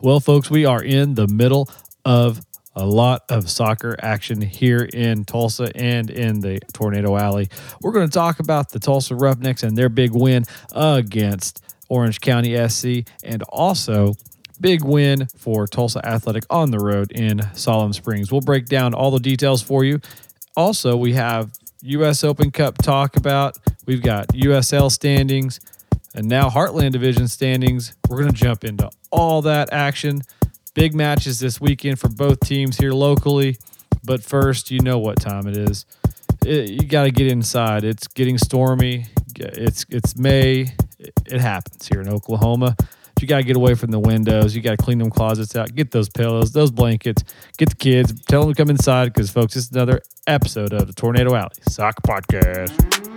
Well, folks, we are in the middle of a lot of soccer action here in Tulsa and in the Tornado Alley. We're going to talk about the Tulsa Roughnecks and their big win against Orange County SC and also big win for Tulsa Athletic on the road in Siloam Springs. We'll break down all the details for you. Also, we have US Open Cup talk about. We've got USL standings and now Heartland Division standings. We're going to jump into all that action. Big matches this weekend for both teams here locally. But first, you know what time it is. It, you got to get inside. It's getting stormy. It's it's May. It, it happens here in Oklahoma. You got to get away from the windows. You got to clean them closets out. Get those pillows, those blankets. Get the kids. Tell them to come inside because, folks, it's another episode of the Tornado Alley Sock Podcast.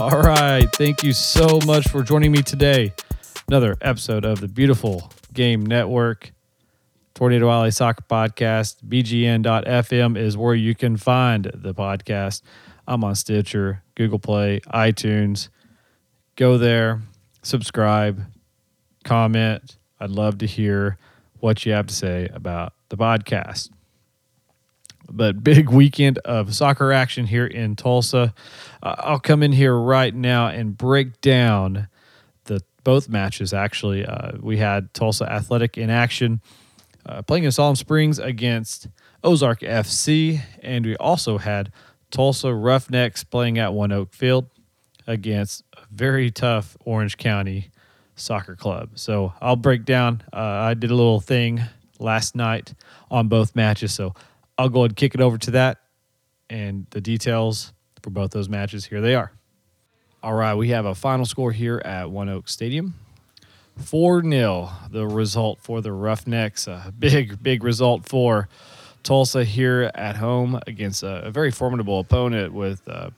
All right. Thank you so much for joining me today. Another episode of the beautiful Game Network, Tornado Alley Soccer Podcast. BGN.FM is where you can find the podcast. I'm on Stitcher, Google Play, iTunes. Go there, subscribe, comment. I'd love to hear what you have to say about the podcast but big weekend of soccer action here in Tulsa. Uh, I'll come in here right now and break down the both matches. Actually, uh, we had Tulsa Athletic in action, uh, playing in Siloam Springs against Ozark FC, and we also had Tulsa Roughnecks playing at ONEOK Field against a very tough Orange County soccer club. So I'll break down. Uh, I did a little thing last night on both matches, so I'll go ahead and kick it over to that and the details for both those matches. Here they are. All right, we have a final score here at ONEOK Stadium. 4 0, the result for the Roughnecks. A big, big result for Tulsa here at home against a, a very formidable opponent with uh,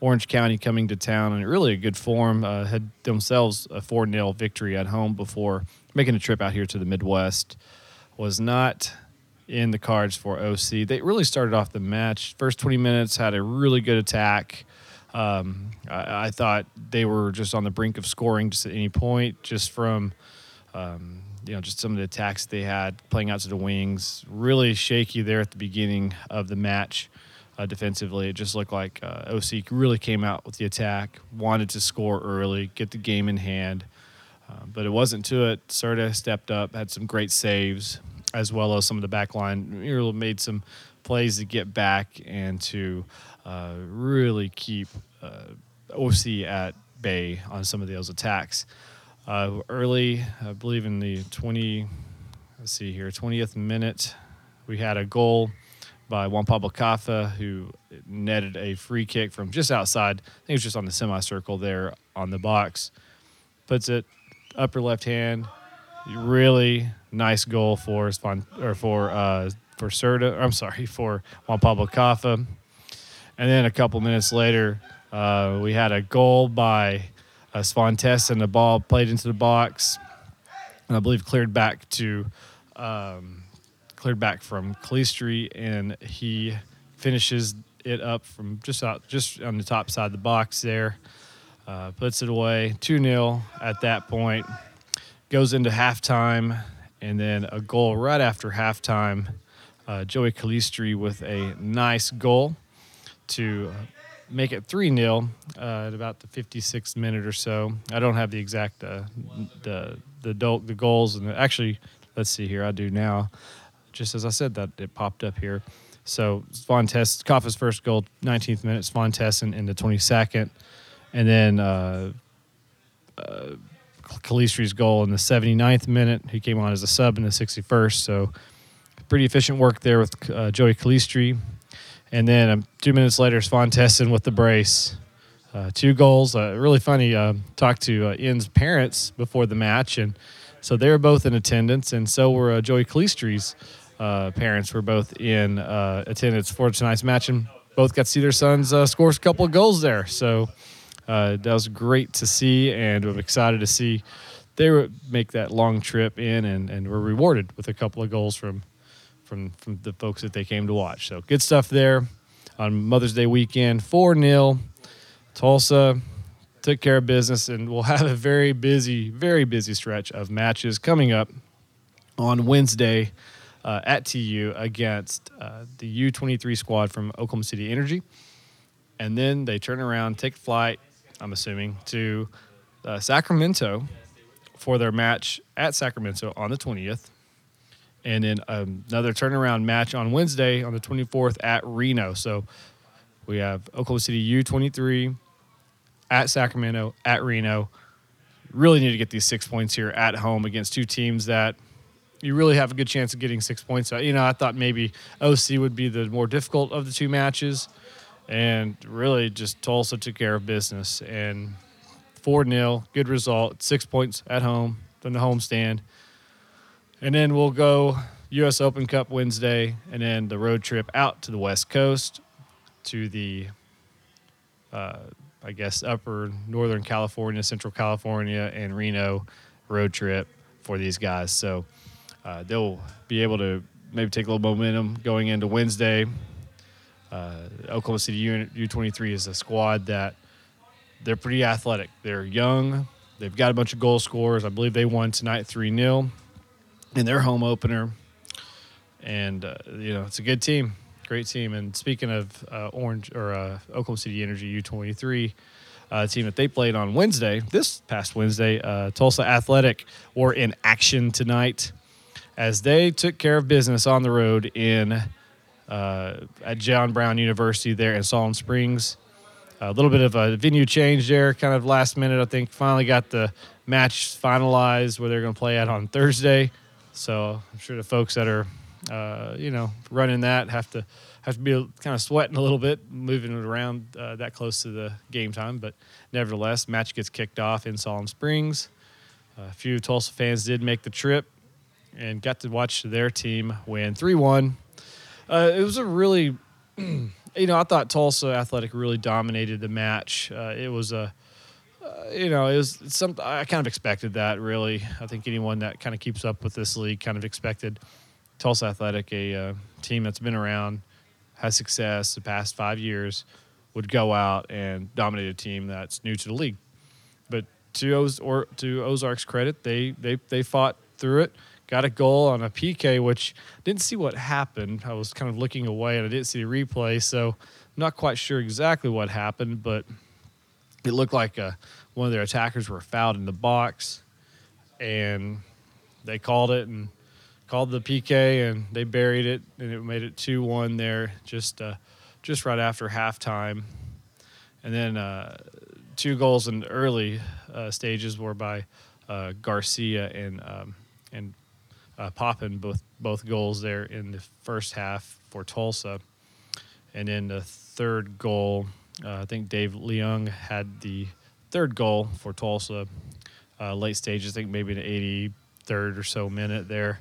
Orange County coming to town and really a good form. Uh, had themselves a 4 0 victory at home before making a trip out here to the Midwest. Was not in the cards for OC. They really started off the match. First 20 minutes had a really good attack. Um, I, I, thought they were just on the brink of scoring just at any point, just from um, you know just some of the attacks they had playing out to the wings. Really shaky there at the beginning of the match. Uh, defensively, it just looked like uh, OC really came out with the attack, wanted to score early, get the game in hand. Uh, but it wasn't to it. Cerda stepped up, had some great saves, as well as some of the back line really made some plays to get back and to uh, really keep uh, OC at bay on some of those attacks. Uh, early, I believe in the 20, let's see here, 20th minute, we had a goal by Juan Pablo Caffa, who netted a free kick from just outside. I think it was just on the semicircle there on the box. Puts it upper left hand, really nice goal for Spon, or for uh, for Cerda. I'm sorry for Juan Pablo Caffa. And then a couple minutes later, uh, we had a goal by uh, Svantes, and the ball played into the box, and I believe cleared back to um, cleared back from Calistri, and he finishes it up from just out just on the top side of the box there. Uh, puts it away 2 0 at that point goes into halftime, and then a goal right after halftime. Uh, Joey Calistri with a nice goal to make it 3 0 uh, at about the 56th minute or so. I don't have the exact uh, the the the goals and the, actually let's see here I do now. Just as I said that it popped up here. So Von Tess Cafa's first goal 19th minute, Von Tessen in the 22nd, and then uh, uh, Calistri's goal in the 79th minute. He came on as a sub in the 61st. So pretty efficient work there with uh, Joey Calistri. And then um, two minutes later, Svantesson with the brace. Uh, two goals. Uh, really funny. Uh, talked to uh, Ian's parents before the match, and so they were both in attendance, and so were uh, Joey Calistri's uh, parents were both in attendance for tonight's match, and both got to see their sons score a couple of goals there. So uh, that was great to see, and I'm excited to see they make that long trip in, and, and were rewarded with a couple of goals from from from the folks that they came to watch. So good stuff there. on Mother's Day weekend, 4 0. Tulsa took care of business, and we'll have a very busy, very busy stretch of matches coming up on Wednesday uh, at TU against uh, the U23 squad from Oklahoma City Energy. And then they turn around, take flight, I'm assuming, to uh, Sacramento for their match at Sacramento on the 20th. And then um, another turnaround match on Wednesday on the 24th at Reno. So we have Oklahoma City U23 at Sacramento, at Reno. Really need to get these six points here at home against two teams that you really have a good chance of getting six points. You know, I thought maybe OC would be the more difficult of the two matches, and really just Tulsa took care of business and four 0 good result, six points at home from the homestand, and then we'll go U.S. Open Cup Wednesday, and then the road trip out to the West Coast to the. Uh, I guess upper Northern California, Central California, and Reno road trip for these guys. So uh, they'll be able to maybe take a little momentum going into Wednesday. Uh, Oklahoma City U- 23 is a squad that they're pretty athletic. They're young. They've got a bunch of goal scorers. I believe they won tonight 3 0 in their home opener. And, uh, you know, it's a good team. Great team. And speaking of uh, Orange or uh, Oklahoma City Energy U23, uh, team that they played on Wednesday, this past Wednesday, uh, Tulsa Athletic were in action tonight as they took care of business on the road in at John Brown University there in Siloam Springs. A little bit of a venue change there, kind of last minute. I think finally got the match finalized where they're going to play at on Thursday. So I'm sure the folks that are, uh, you know, running that have to have to be kind of sweating a little bit, moving it around uh, that close to the game time. But nevertheless, match gets kicked off in Siloam Springs. a few Tulsa fans did make the trip and got to watch their team win 3 1. Uh, it was a really, you know, I thought Tulsa Athletic really dominated the match. Uh, it was a, uh, you know, it was some. I kind of expected that. Really, I think anyone that kind of keeps up with this league kind of expected Tulsa Athletic, a uh, team that's been around, has success the past five years, would go out and dominate a team that's new to the league. But to Oz, or to Ozark's credit, they they they fought through it got a goal on a PK, which didn't see what happened. I was kind of looking away and I didn't see the replay, so I'm not quite sure exactly what happened, but it looked like uh, one of their attackers were fouled in the box, and they called it and called the PK, and they buried it, and it made it two one there, just uh, just right after halftime, and then uh, two goals in the early uh, stages were by uh, Garcia and um, and uh, popping both both goals there in the first half for Tulsa, and then the third goal, uh, I think Dave Leung had the third goal for Tulsa, uh, late stages. I think maybe the 83rd or so minute there.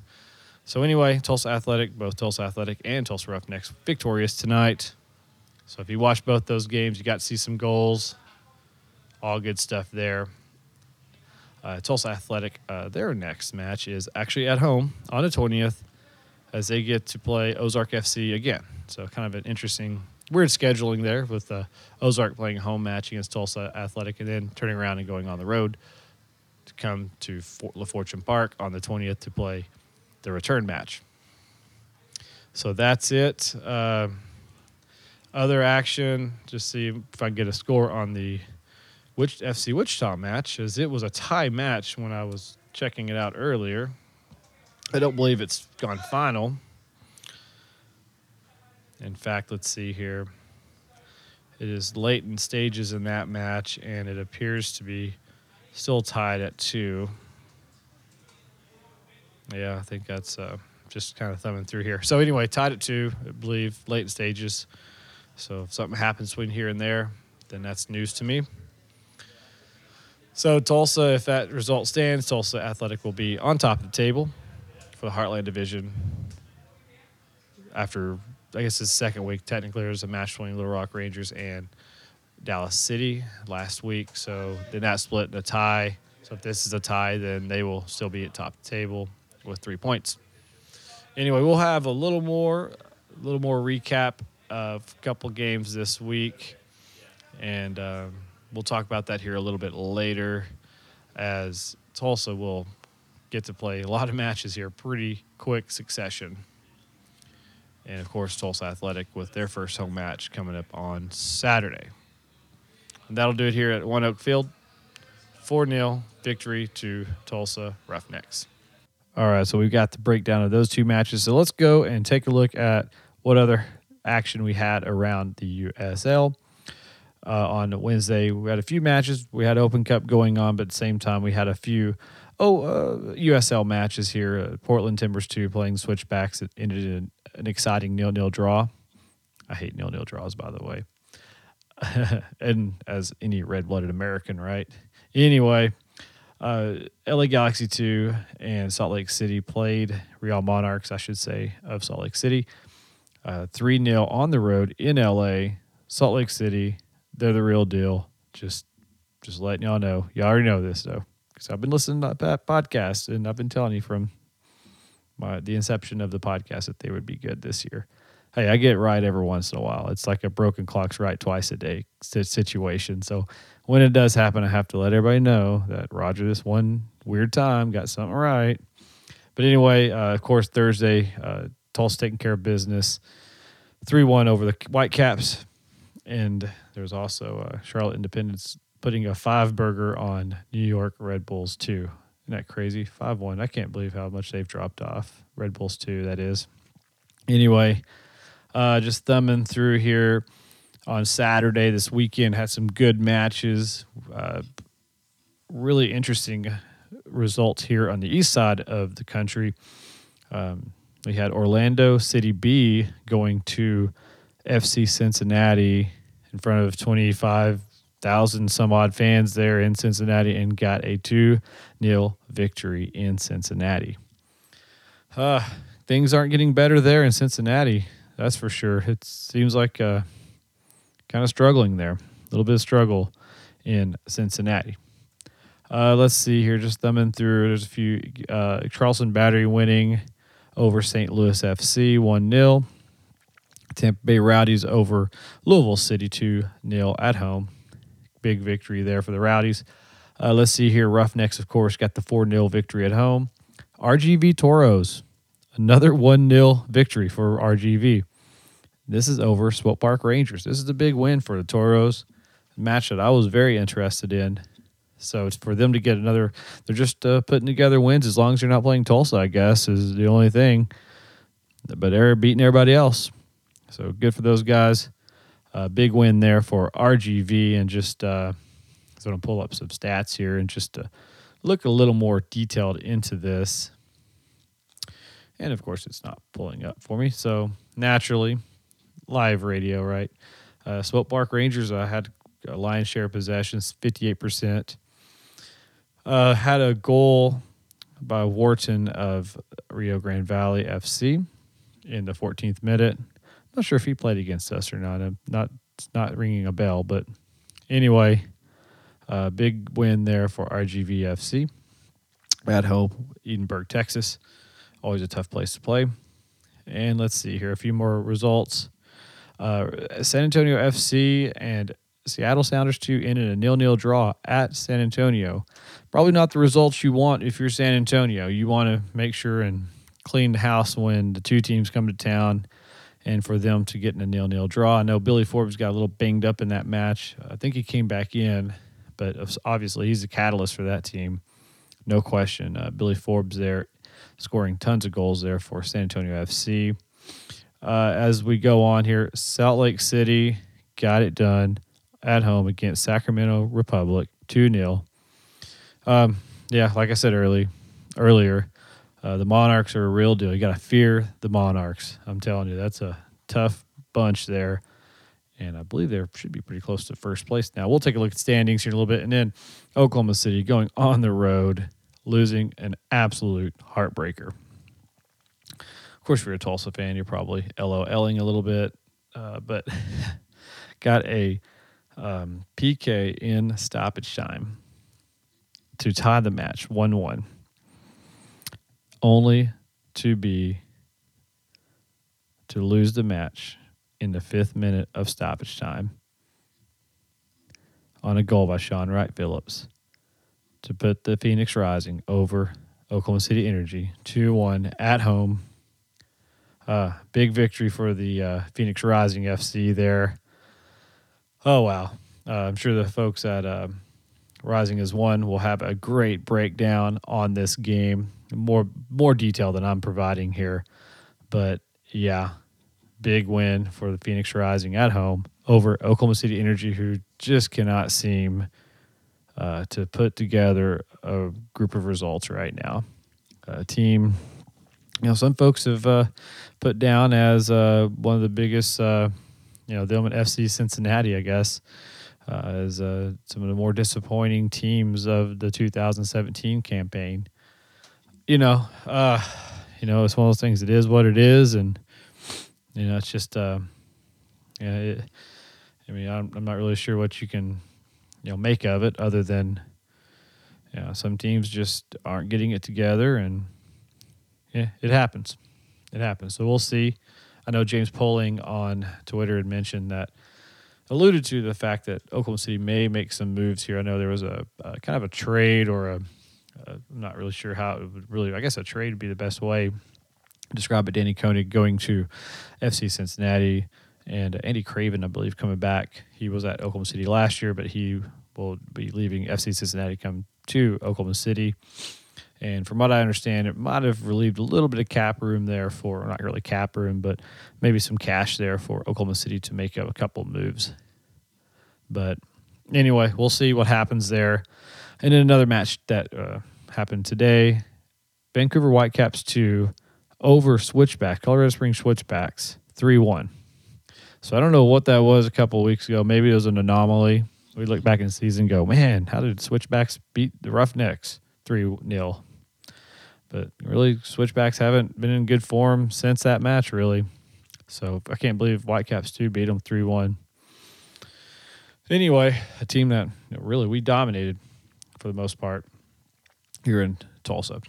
So anyway, Tulsa Athletic, both Tulsa Athletic and Tulsa Roughnecks, victorious tonight. So if you watch both those games, you got to see some goals. All good stuff there. Uh, Tulsa Athletic, uh, their next match is actually at home on the 20th as they get to play Ozark FC again. So, kind of an interesting, weird scheduling there with uh, Ozark playing a home match against Tulsa Athletic and then turning around and going on the road to come to Fort La Fortune Park on the 20th to play the return match. So, that's it. Uh, other action, just see if I can get a score on the which FC Wichita match, as it was a tie match when I was checking it out earlier. I don't believe it's gone final. In fact, let's see here. It is late in stages in that match, and it appears to be still tied at two. Yeah, I think that's uh, just kind of thumbing through here. So anyway, tied at two, I believe, late in stages. So if something happens between here and there, then that's news to me. So Tulsa, if that result stands, Tulsa Athletic will be on top of the table for the Heartland Division. After I guess the second week, technically there was a match between Little Rock Rangers and Dallas City last week. So then that split in a tie. So if this is a tie, then they will still be at top of the table with three points. Anyway, we'll have a little more, a little more recap of a couple games this week, and um, we'll talk about that here a little bit later, as Tulsa will get to play a lot of matches here, pretty quick succession. And of course, Tulsa Athletic with their first home match coming up on Saturday. And that'll do it here at ONEOK Field. 4 0 victory to Tulsa Roughnecks. All right, so we've got the breakdown of those two matches. So let's go and take a look at what other action we had around the USL. Uh, on Wednesday, we had a few matches. We had Open Cup going on, but at the same time, we had a few oh uh, USL matches here. Uh, Portland Timbers 2 playing Switchbacks. It ended in an exciting nil nil draw. I hate nil nil draws, by the way. and as any red blooded American, right? Anyway, uh, LA Galaxy 2 and Salt Lake City played Real Monarchs, I should say, of Salt Lake City. Uh, 3 uh, 0 on the road in LA. Salt Lake City, they're the real deal. Just just letting y'all know. Y'all already know this, though, because I've been listening to that podcast and I've been telling you from my, the inception of the podcast that they would be good this year. Hey, I get right every once in a while. It's like a broken clock's right twice a day situation. So when it does happen, I have to let everybody know that Roger, this one weird time, got something right. But anyway, uh, of course, Thursday, uh, Tulsa taking care of business, three one over the Whitecaps, and there's also uh, Charlotte Independence putting a five burger on New York Red Bulls two. Isn't that crazy? Five one. I can't believe how much they've dropped off. Red Bulls two. That is. Anyway, uh, just thumbing through here on Saturday this weekend. Had some good matches. Uh, really interesting results here on the east side of the country. Um, we had Orlando City B going to FC Cincinnati in front of 25,000 some odd fans there in Cincinnati and got a 2 0 victory in Cincinnati. Uh, things aren't getting better there in Cincinnati, that's for sure. It seems like uh, kind of struggling there. A little bit of struggle in Cincinnati. Uh, let's see here, just thumbing through. There's a few. Uh, Charleston Battery winning over St. Louis FC 1 0. Tampa Bay Rowdies over Louisville City 2 0 at home. Big victory there for the Rowdies. Uh, let's see here. Roughnecks, of course, got the 4 0 victory at home. RGV Toros, another 1 0 victory for RGV. This is over Swope Park Rangers. This is a big win for the Toros, match that I was very interested in. So it's for them to get another. They're just uh, putting together wins as long as you're not playing Tulsa. I guess is the only thing. But they're beating everybody else. So good for those guys. Uh, big win there for RGV, and just uh, so I'm gonna pull up some stats here and just to look a little more detailed into this. And of course, it's not pulling up for me. So naturally, live radio, right? Uh, Swope Park Rangers uh, had a lion's share of possessions, 58%. Uh, had a goal by Wharton of Rio Grande Valley FC in the 14th minute. Not sure if he played against us or not. I'm not not ringing a bell, but anyway, uh, big win there for RGVFC at home, Edinburg, Texas. Always a tough place to play. And let's see here a few more results. Uh, San Antonio FC and Seattle Sounders 2 ended a nil-nil draw at San Antonio. Probably not the results you want if you're San Antonio. You want to make sure and clean the house when the two teams come to town and for them to get in a nil-nil draw. I know Billy Forbes got a little banged up in that match. I think he came back in, but obviously he's a catalyst for that team. No question. Uh, Billy Forbes there scoring tons of goals there for San Antonio FC uh, as we go on here. Salt Lake City got it done at home against Sacramento Republic, 2 0. Um, yeah, like I said early, earlier, uh, the Monarchs are a real deal. You got to fear the Monarchs. I'm telling you, that's a tough bunch there. And I believe they should be pretty close to first place now. We'll take a look at standings here in a little bit. And then Oklahoma City going on the road, losing an absolute heartbreaker. Of course, if you're a Tulsa fan, you're probably LOLing a little bit, uh, but got a um, PK in stoppage time to tie the match 1 1, only to be to lose the match in the fifth minute of stoppage time on a goal by Shaun Wright Phillips to put the Phoenix Rising over Oklahoma City Energy 2 1 at home. Uh, big victory for the uh, Phoenix Rising FC there. Oh, wow. Uh, I'm sure the folks at uh, Rising as One will have a great breakdown on this game. More, more detail than I'm providing here. But yeah, big win for the Phoenix Rising at home over Oklahoma City Energy, who just cannot seem uh, to put together a group of results right now. A team, you know, some folks have uh, put down as uh, one of the biggest, uh, you know, them at FC Cincinnati, I guess, as uh, some of the more disappointing teams of the 2017 campaign. You know, you know, it's one of those things. It is what it is, and you know, it's just, uh, yeah. It, I mean, I'm, I'm not really sure what you can, you know, make of it other than, you know, some teams just aren't getting it together, and yeah, it happens. It happens. So we'll see. I know James Polling on Twitter had mentioned that alluded to the fact that Oklahoma City may make some moves here. I know there was a, a kind of a trade or a uh, I'm not really sure how it would really. I guess a trade would be the best way to describe it. Danni König going to FC Cincinnati and Andy Craven, I believe, coming back. He was at Oklahoma City last year, but he will be leaving FC Cincinnati come to Oklahoma City. And from what I understand, it might have relieved a little bit of cap room there for not really cap room, but maybe some cash there for Oklahoma City to make a couple moves. But anyway, we'll see what happens there. And then another match that uh, happened today Vancouver Whitecaps 2 over Switchback, Colorado Springs Switchbacks 3 1. So I don't know what that was a couple weeks ago. Maybe it was an anomaly. We look back in season go, man, how did Switchbacks beat the Roughnecks 3 0? But really, Switchbacks haven't been in good form since that match, really. So I can't believe Whitecaps 2 beat them 3 1. Anyway, a team that really we dominated for the most part here in Tulsa.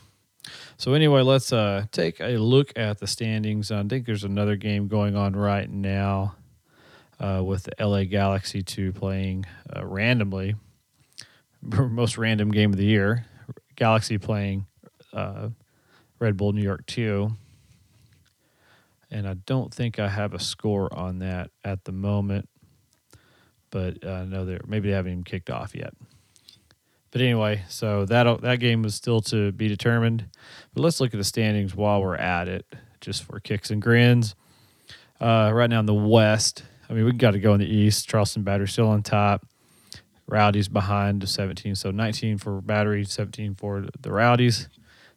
So anyway, let's uh, take a look at the standings. I think there's another game going on right now uh, with the LA Galaxy 2 playing uh, randomly, most random game of the year. Galaxy playing uh, Red Bull New York 2. And I don't think I have a score on that at the moment, but I know that maybe they haven't even kicked off yet. But anyway, so that that game was still to be determined. But let's look at the standings while we're at it, just for kicks and grins. Uh, right now in the West, I mean, we got to go in the East. Charleston Battery still on top. Rowdies behind 17, so 19 for Battery, 17 for the Rowdies.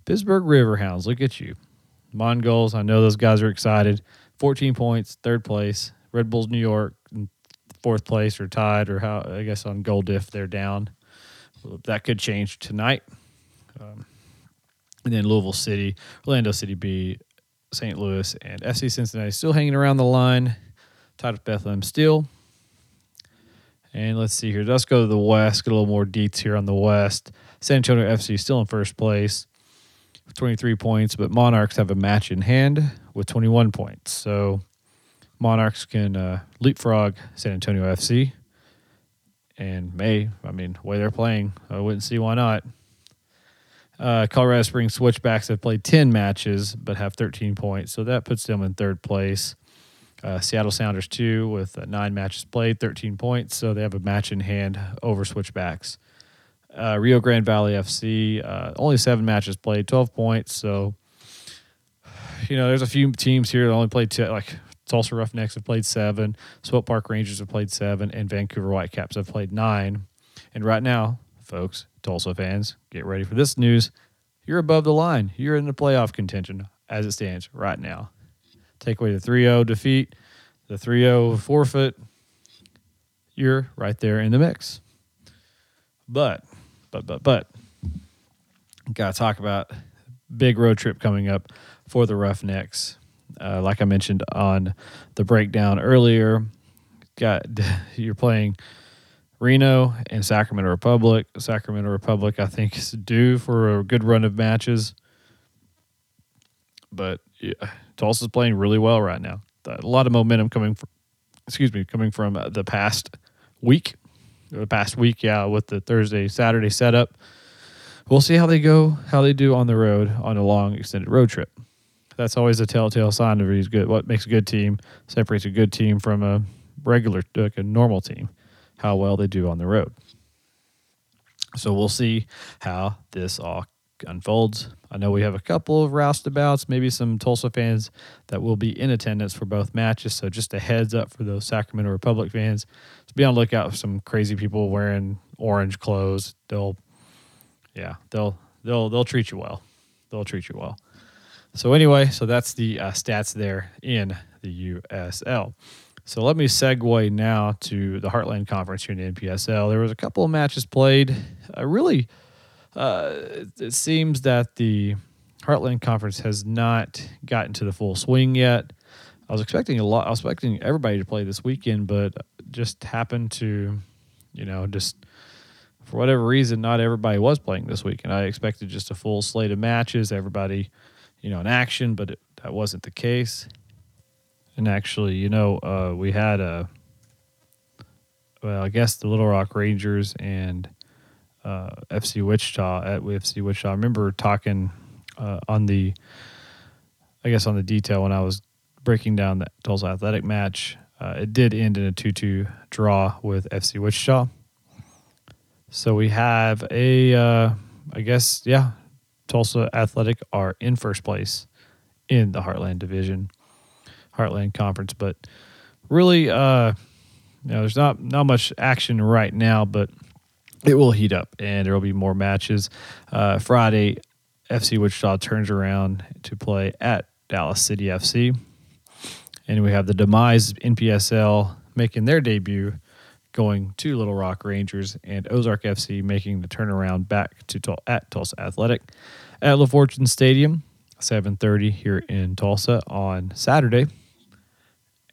Pittsburgh Riverhounds, look at you. Mongols, I know those guys are excited. 14 points, third place. Red Bulls New York, fourth place or tied, or how I guess on goal diff they're down that could change tonight. Um, and then Louisville City, Orlando City B, St. Louis, and FC Cincinnati still hanging around the line. Tied with Bethlehem Steel. And let's see here. Let's go to the West. Get a little more deets here on the West. San Antonio FC still in first place with 23 points, but Monarchs have a match in hand with 21 points. So Monarchs can uh, leapfrog San Antonio FC and may. I mean, the way they're playing, I wouldn't see why not. Uh, Colorado Springs Switchbacks have played 10 matches but have 13 points, so that puts them in third place. Uh, Seattle Sounders, too, with uh, nine matches played, 13 points, so they have a match in hand over Switchbacks. Uh, Rio Grande Valley FC, uh, only seven matches played, 12 points, so, you know, there's a few teams here that only played, t- like Tulsa Roughnecks have played seven, Swope Park Rangers have played seven, and Vancouver Whitecaps have played nine. And right now, folks, Tulsa fans, get ready for this news. You're above the line. You're in the playoff contention as it stands right now. Take away the 3 0 defeat, the 3 0 forfeit. You're right there in the mix. But, but, but, but, got to talk about big road trip coming up for the Roughnecks. Uh, like I mentioned on the breakdown earlier, got you're playing Reno and Sacramento Republic. Sacramento Republic, I think, is due for a good run of matches. But yeah, Tulsa's playing really well right now. A lot of momentum coming from, excuse me, coming from the past week, the past week, yeah, with the Thursday Saturday setup. We'll see how they go, how they do on the road on a long extended road trip. That's always a telltale sign of he's good. What makes a good team separates a good team from a regular, like a normal team, how well they do on the road. So we'll see how this all unfolds. I know we have a couple of roustabouts, maybe some Tulsa fans that will be in attendance for both matches. So just a heads up for those Sacramento Republic fans. So be on the lookout for some crazy people wearing orange clothes. They'll, yeah, they'll they'll they'll treat you well. They'll treat you well. So anyway, so that's the uh, stats there in the USL. So let me segue now to the Heartland Conference here in the NPSL. There was a couple of matches played. Uh, really, uh, it seems that the Heartland Conference has not gotten to the full swing yet. I was expecting a lot. I was expecting everybody to play this weekend, but just happened to, you know, just for whatever reason, not everybody was playing this weekend. I expected just a full slate of matches. Everybody you know, in action, but it, that wasn't the case. And actually, you know, uh, we had a, well, I guess the Little Rock Rangers and uh, FC Wichita at FC Wichita. I remember talking uh, on the, I guess on the detail when I was breaking down the Tulsa Athletic match. Uh, it did end in a 2 2 draw with FC Wichita. So we have a, uh, I guess, yeah, Tulsa Athletic are in first place in the Heartland Division, Heartland Conference. But really, uh, you know, there's not not much action right now, but it will heat up, and there will be more matches. Uh, Friday, FC Wichita turns around to play at Dallas City FC, and we have the Demize NPSL making their debut going to Little Rock Rangers and Ozark FC making the turnaround back to at Tulsa Athletic at LaFortune Stadium, 7:30 here in Tulsa on Saturday.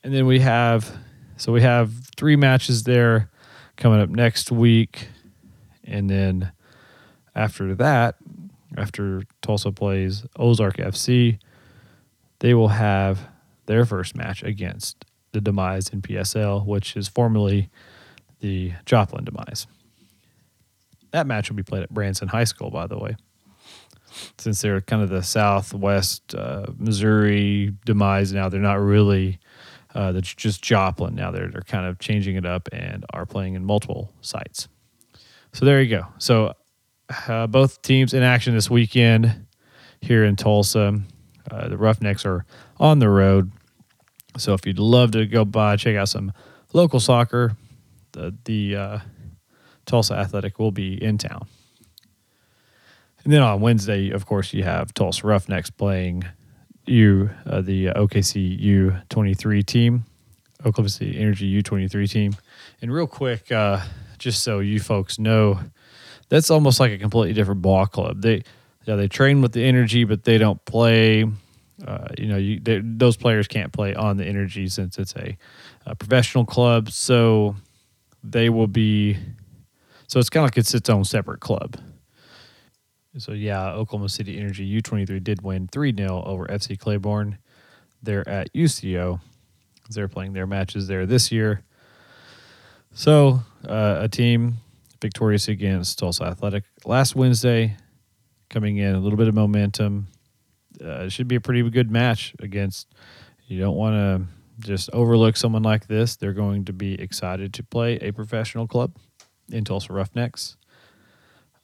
And then we have so we have three matches there coming up next week and then after that, after Tulsa plays Ozark FC, they will have their first match against the Demize NPSL, which is formerly the Joplin Demize. That match will be played at Branson High School, by the way, since they're kind of the Southwest uh, Missouri Demize now. They're not really. Uh, that's just Joplin now. They're they're kind of changing it up and are playing in multiple sites. So there you go. So uh, both teams in action this weekend here in Tulsa. Uh, the Roughnecks are on the road. So if you'd love to go by, check out some local soccer, the the uh, Tulsa Athletic will be in town. And then on Wednesday, of course, you have Tulsa Roughnecks playing you, uh, the OKC U23 team, Oklahoma City Energy U23 team. And real quick, uh, just so you folks know, that's almost like a completely different ball club. They, yeah, they train with the Energy, but they don't play. Uh, you know, you, they, those players can't play on the Energy since it's a, a professional club. So they will be so it's kind of like it's its own separate club. So yeah, Oklahoma City Energy U23 did win 3-0 over FC Claiborne. They're at UCO. They're playing their matches there this year. So uh, a team victorious against Tulsa Athletic last Wednesday, coming in a little bit of momentum. Uh, it should be a pretty good match against. You don't want to just overlook someone like this. They're going to be excited to play a professional club in Tulsa Roughnecks.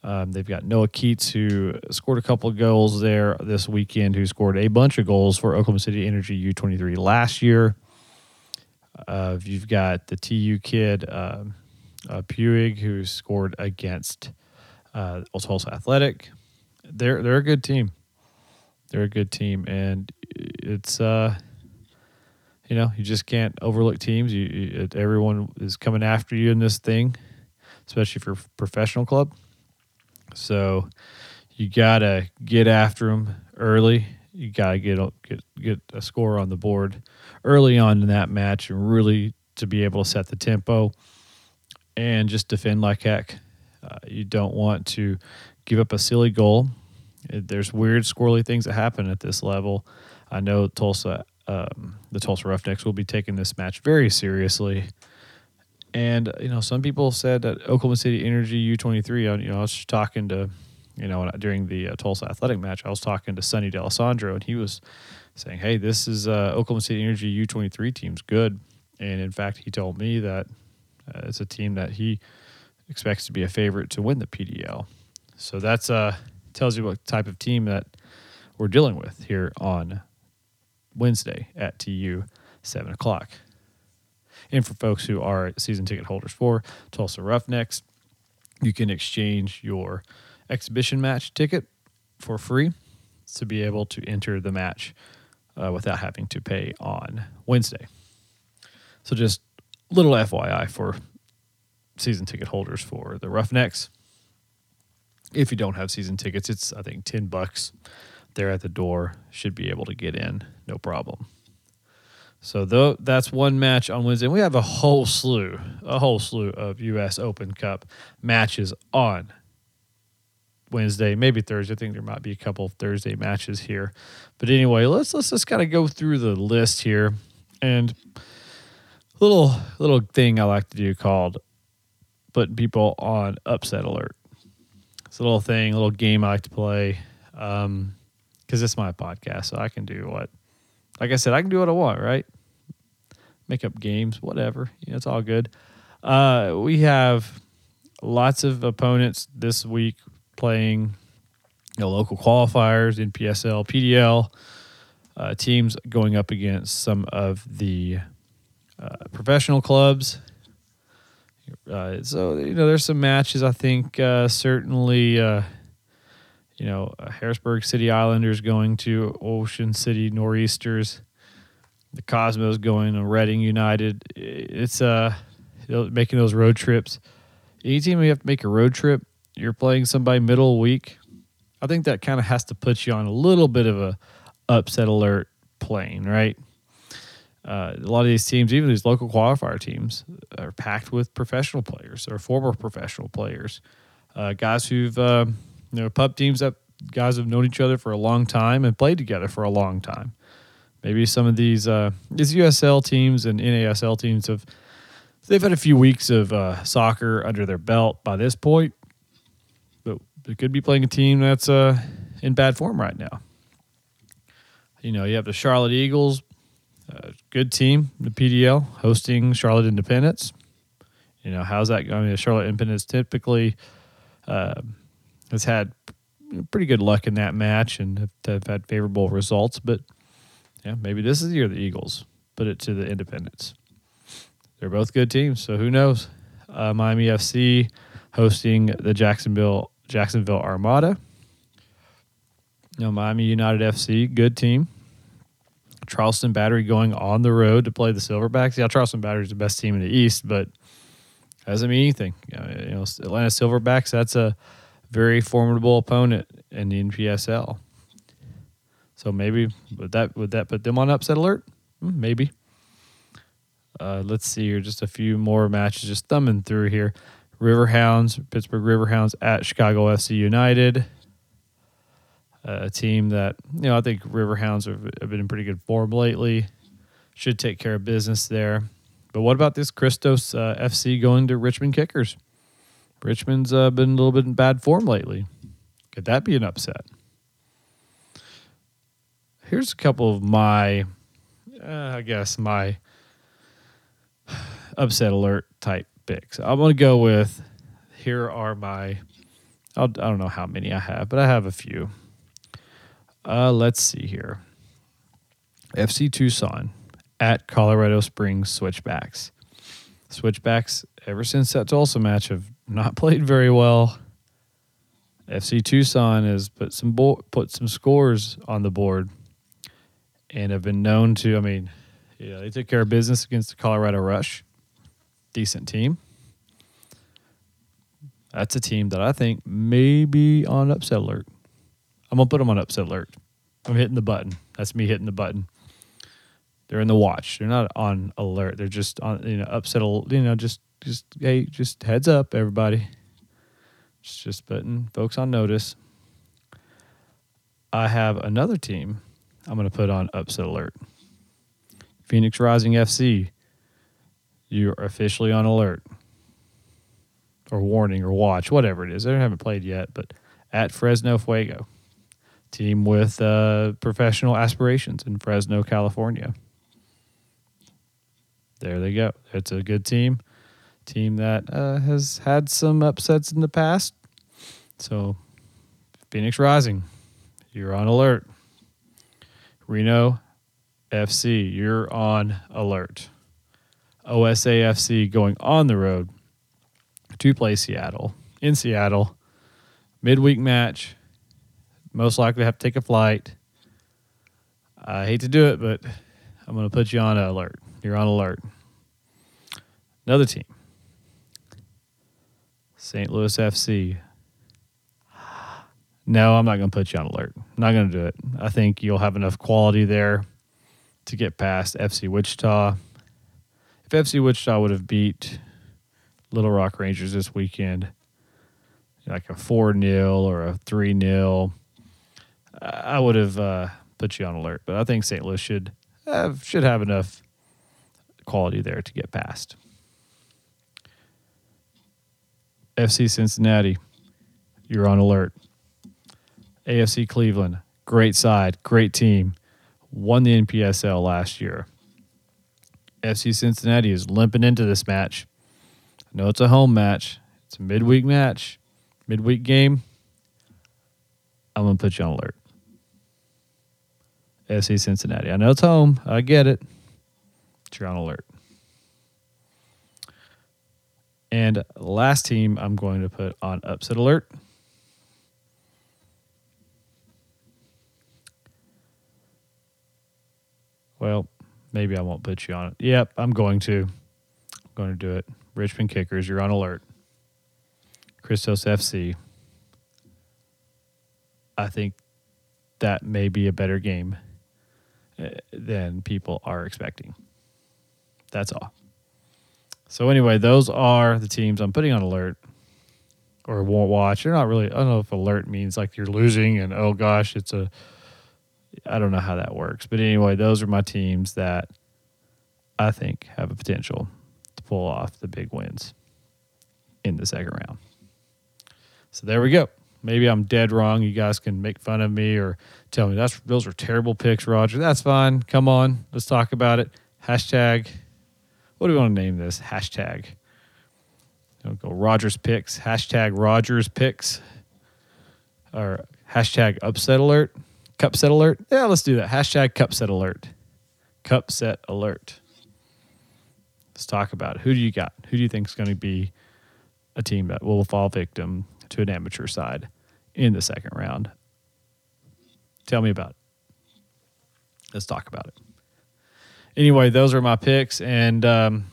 Um, they've got Noah Keats, who scored a couple of goals there this weekend, who scored a bunch of goals for Oklahoma City Energy U23 last year. Uh, you've got the TU kid, uh, uh, Puig, who scored against uh, Tulsa Athletic. They're they're a good team. They're a good team, and it's uh, you know, you just can't overlook teams. You, you, everyone is coming after you in this thing, especially for professional club. So you gotta get after them early. You gotta get get get a score on the board early on in that match, and really to be able to set the tempo and just defend like heck. Uh, you don't want to give up a silly goal. There's weird, squirrely things that happen at this level. I know Tulsa um, the Tulsa Roughnecks will be taking this match very seriously. And you know, some people said that Oklahoma City Energy U23. You know, I was talking to, you know, during the uh, Tulsa Athletic match, I was talking to Sonny D'Alessandro, and he was saying, "Hey, this is uh, Oklahoma City Energy U23 team's good." And in fact, he told me that uh, it's a team that he expects to be a favorite to win the PDL. So that's uh tells you what type of team that we're dealing with here on Wednesday at TU seven o'clock. And for folks who are season ticket holders for Tulsa Roughnecks, you can exchange your exhibition match ticket for free to be able to enter the match uh, without having to pay on Wednesday. So just little FYI for season ticket holders for the Roughnecks. If you don't have season tickets, it's I think ten bucks. There at the door should be able to get in, no problem. So though that's one match on Wednesday. And We have a whole slew, a whole slew of U.S. Open Cup matches on Wednesday, maybe Thursday. I think there might be a couple Thursday matches here. But anyway, let's let's just kind of go through the list here and little little thing I like to do called putting people on upset alert. It's a little thing, a little game I like to play Um, because it's my podcast, so I can do what, like I said, I can do what I want, right? Make up games, whatever. You know, it's all good. Uh, we have lots of opponents this week playing you know, local qualifiers NPSL, PDL, uh, teams going up against some of the uh, professional clubs uh, so you know, there's some matches. I think uh, certainly, uh, you know, uh, Harrisburg City Islanders going to Ocean City Nor'easters, the Cosmos going to Reading United. It's uh making those road trips. Anytime you have to make a road trip, you're playing somebody middle week. I think that kind of has to put you on a little bit of a upset alert plane, right? Uh, a lot of these teams, even these local qualifier teams, are packed with professional players or former professional players, uh, guys who've uh, you know pub teams that guys have known each other for a long time and played together for a long time. Maybe some of these uh, these USL teams and NASL teams have they've had a few weeks of uh, soccer under their belt by this point, but they could be playing a team that's uh, in bad form right now. You know, you have the Charlotte Eagles uh, good team, the PDL, hosting Charlotte Independence. You know, how's that going? I mean, Charlotte Independence typically uh, has had pretty good luck in that match and have, have, had favorable results, but yeah, maybe this is the year the Eagles put it to the Independence. They're both good teams, so who knows? Uh, Miami FC hosting the Jacksonville Jacksonville Armada. You know, Miami United FC, good team. Charleston Battery going on the road to play the Silverbacks. Yeah, Charleston Battery is the best team in the East, but doesn't mean anything. You know, Atlanta Silverbacks, that's a very formidable opponent in the NPSL. So maybe would that would that put them on upset alert? Hmm, maybe. Uh, let's see here, just a few more matches, just thumbing through here. Riverhounds, Pittsburgh Riverhounds at Chicago FC United a team that you know I think Riverhounds have, have been in pretty good form lately. Should take care of business there. But what about this Christos uh, FC going to Richmond Kickers? Richmond's uh, been a little bit in bad form lately. Could that be an upset? Here's a couple of my, uh, I guess, my upset alert type picks. I'm to go with here are my, I'll, I do not know how many I have, but I have a few. Uh, let's see here. FC Tucson at Colorado Springs Switchbacks. Switchbacks, ever since that Tulsa match, have not played very well. FC Tucson has put some bo- put some scores on the board, and have been known to. I mean, yeah, they took care of business against the Colorado Rush, decent team. That's a team that I think may be on upset alert. I'm gonna put them on upset alert. I'm hitting the button. That's me hitting the button. They're in the watch. They're not on alert. They're just on you know upset. Alert. You know just just hey just heads up everybody. It's just putting folks on notice. I have another team I'm to put on upset alert. Phoenix Rising FC, you're officially on alert or warning or watch, whatever it is. They haven't played yet, but at Fresno Fuego, team with uh, professional aspirations in Fresno, California. There they go. It's a good team, team that uh, has had some upsets in the past. So, Phoenix Rising, you're on alert. Reno FC, you're on alert. OSAFC going on the road to play Seattle in Seattle. Midweek match. Most likely have to take a flight. I hate to do it, but I'm going to put you on alert. You're on alert. Another team. St. Louis FC. No, I'm not going to put you on alert. I'm not going to do it. I think you'll have enough quality there to get past FC Wichita. If FC Wichita would have beat Little Rock Rangers this weekend, like a 4 0 or a 3 0, I would have uh, put you on alert. But I think St. Louis should have, should have enough quality there to get past. FC Cincinnati, you're on alert. AFC Cleveland, great side, great team, won the NPSL last year. FC Cincinnati is limping into this match. I know it's a home match. It's a midweek match, midweek game. I'm gonna put you on alert. FC Cincinnati. I know it's home. I get it. But you're on alert. And last team I'm going to put on upset alert. Well, maybe I won't put you on it. Yep, I'm going to. I'm going to do it. Richmond Kickers, you're on alert. Christos FC. I think that may be a better game Uh, than people are expecting. That's all. So anyway, those are the teams I'm putting on alert or won't watch. They're not really. I don't know if alert means like you're losing and oh gosh, it's a. I don't know how that works, but anyway, those are my teams that I think have a potential to pull off the big wins in the second round. So there we go. Maybe I'm dead wrong. You guys can make fun of me or tell me that's those are terrible picks, Roger. That's fine. Come on, let's talk about it. Hashtag what do we want to name this? Hashtag. Don't go Rogers picks. Hashtag Rogers picks. Or hashtag upset alert. Cup set alert. Yeah, let's do that. Hashtag cup set alert. Cup set alert. Let's talk about it. Who do you got? Who do you think is going to be a team that will fall victim to an amateur side in the second round? Tell me about it. Let's talk about it anyway, those are my picks, and um,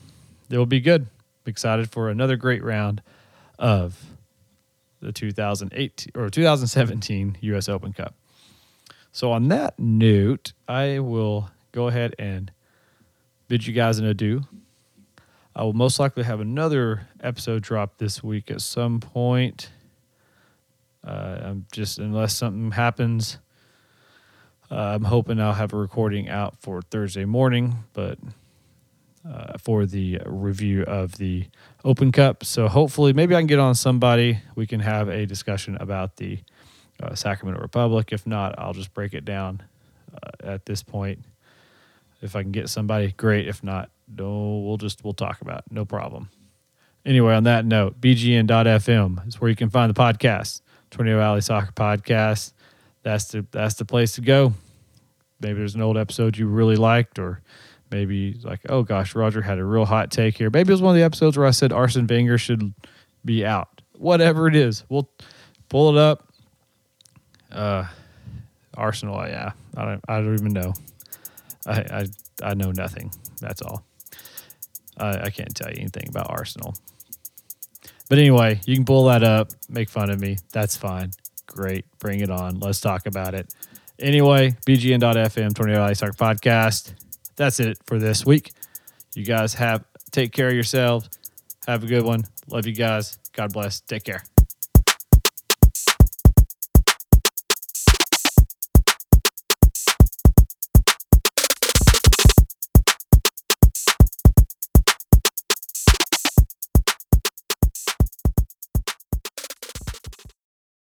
it will be good. I'm excited for another great round of the 2018 or 2017 U.S. Open Cup. So on that note, I will go ahead and bid you guys an adieu. I will most likely have another episode drop this week at some point. Uh, I'm just unless something happens uh, I'm hoping I'll have a recording out for Thursday morning, but uh, for the review of the Open Cup. So hopefully, maybe I can get on somebody. We can have a discussion about the uh, Sacramento Republic. If not, I'll just break it down uh, at this point. If I can get somebody, great. If not, no, we'll just we'll talk about it. No problem. Anyway, on that note, bgn.fm is where you can find the podcast, Tornado Alley Soccer Podcast that's the that's the place to go. Maybe there's an old episode you really liked, or maybe like, oh gosh, Roger had a real hot take here. Maybe it was one of the episodes where I said Arsene Wenger should be out. Whatever it is, we'll pull it up. Uh, Arsenal, yeah, I don't, I don't even know. I, I, I know nothing. That's all. I, I can't tell you anything about Arsenal. But anyway, you can pull that up, make fun of me. That's fine. Great. Bring it on. Let's talk about it. Anyway, bgn.fm, Tornado Alley Soccer Podcast. That's it for this week. You guys have take care of yourselves. Have a good one. Love you guys. God bless. Take care.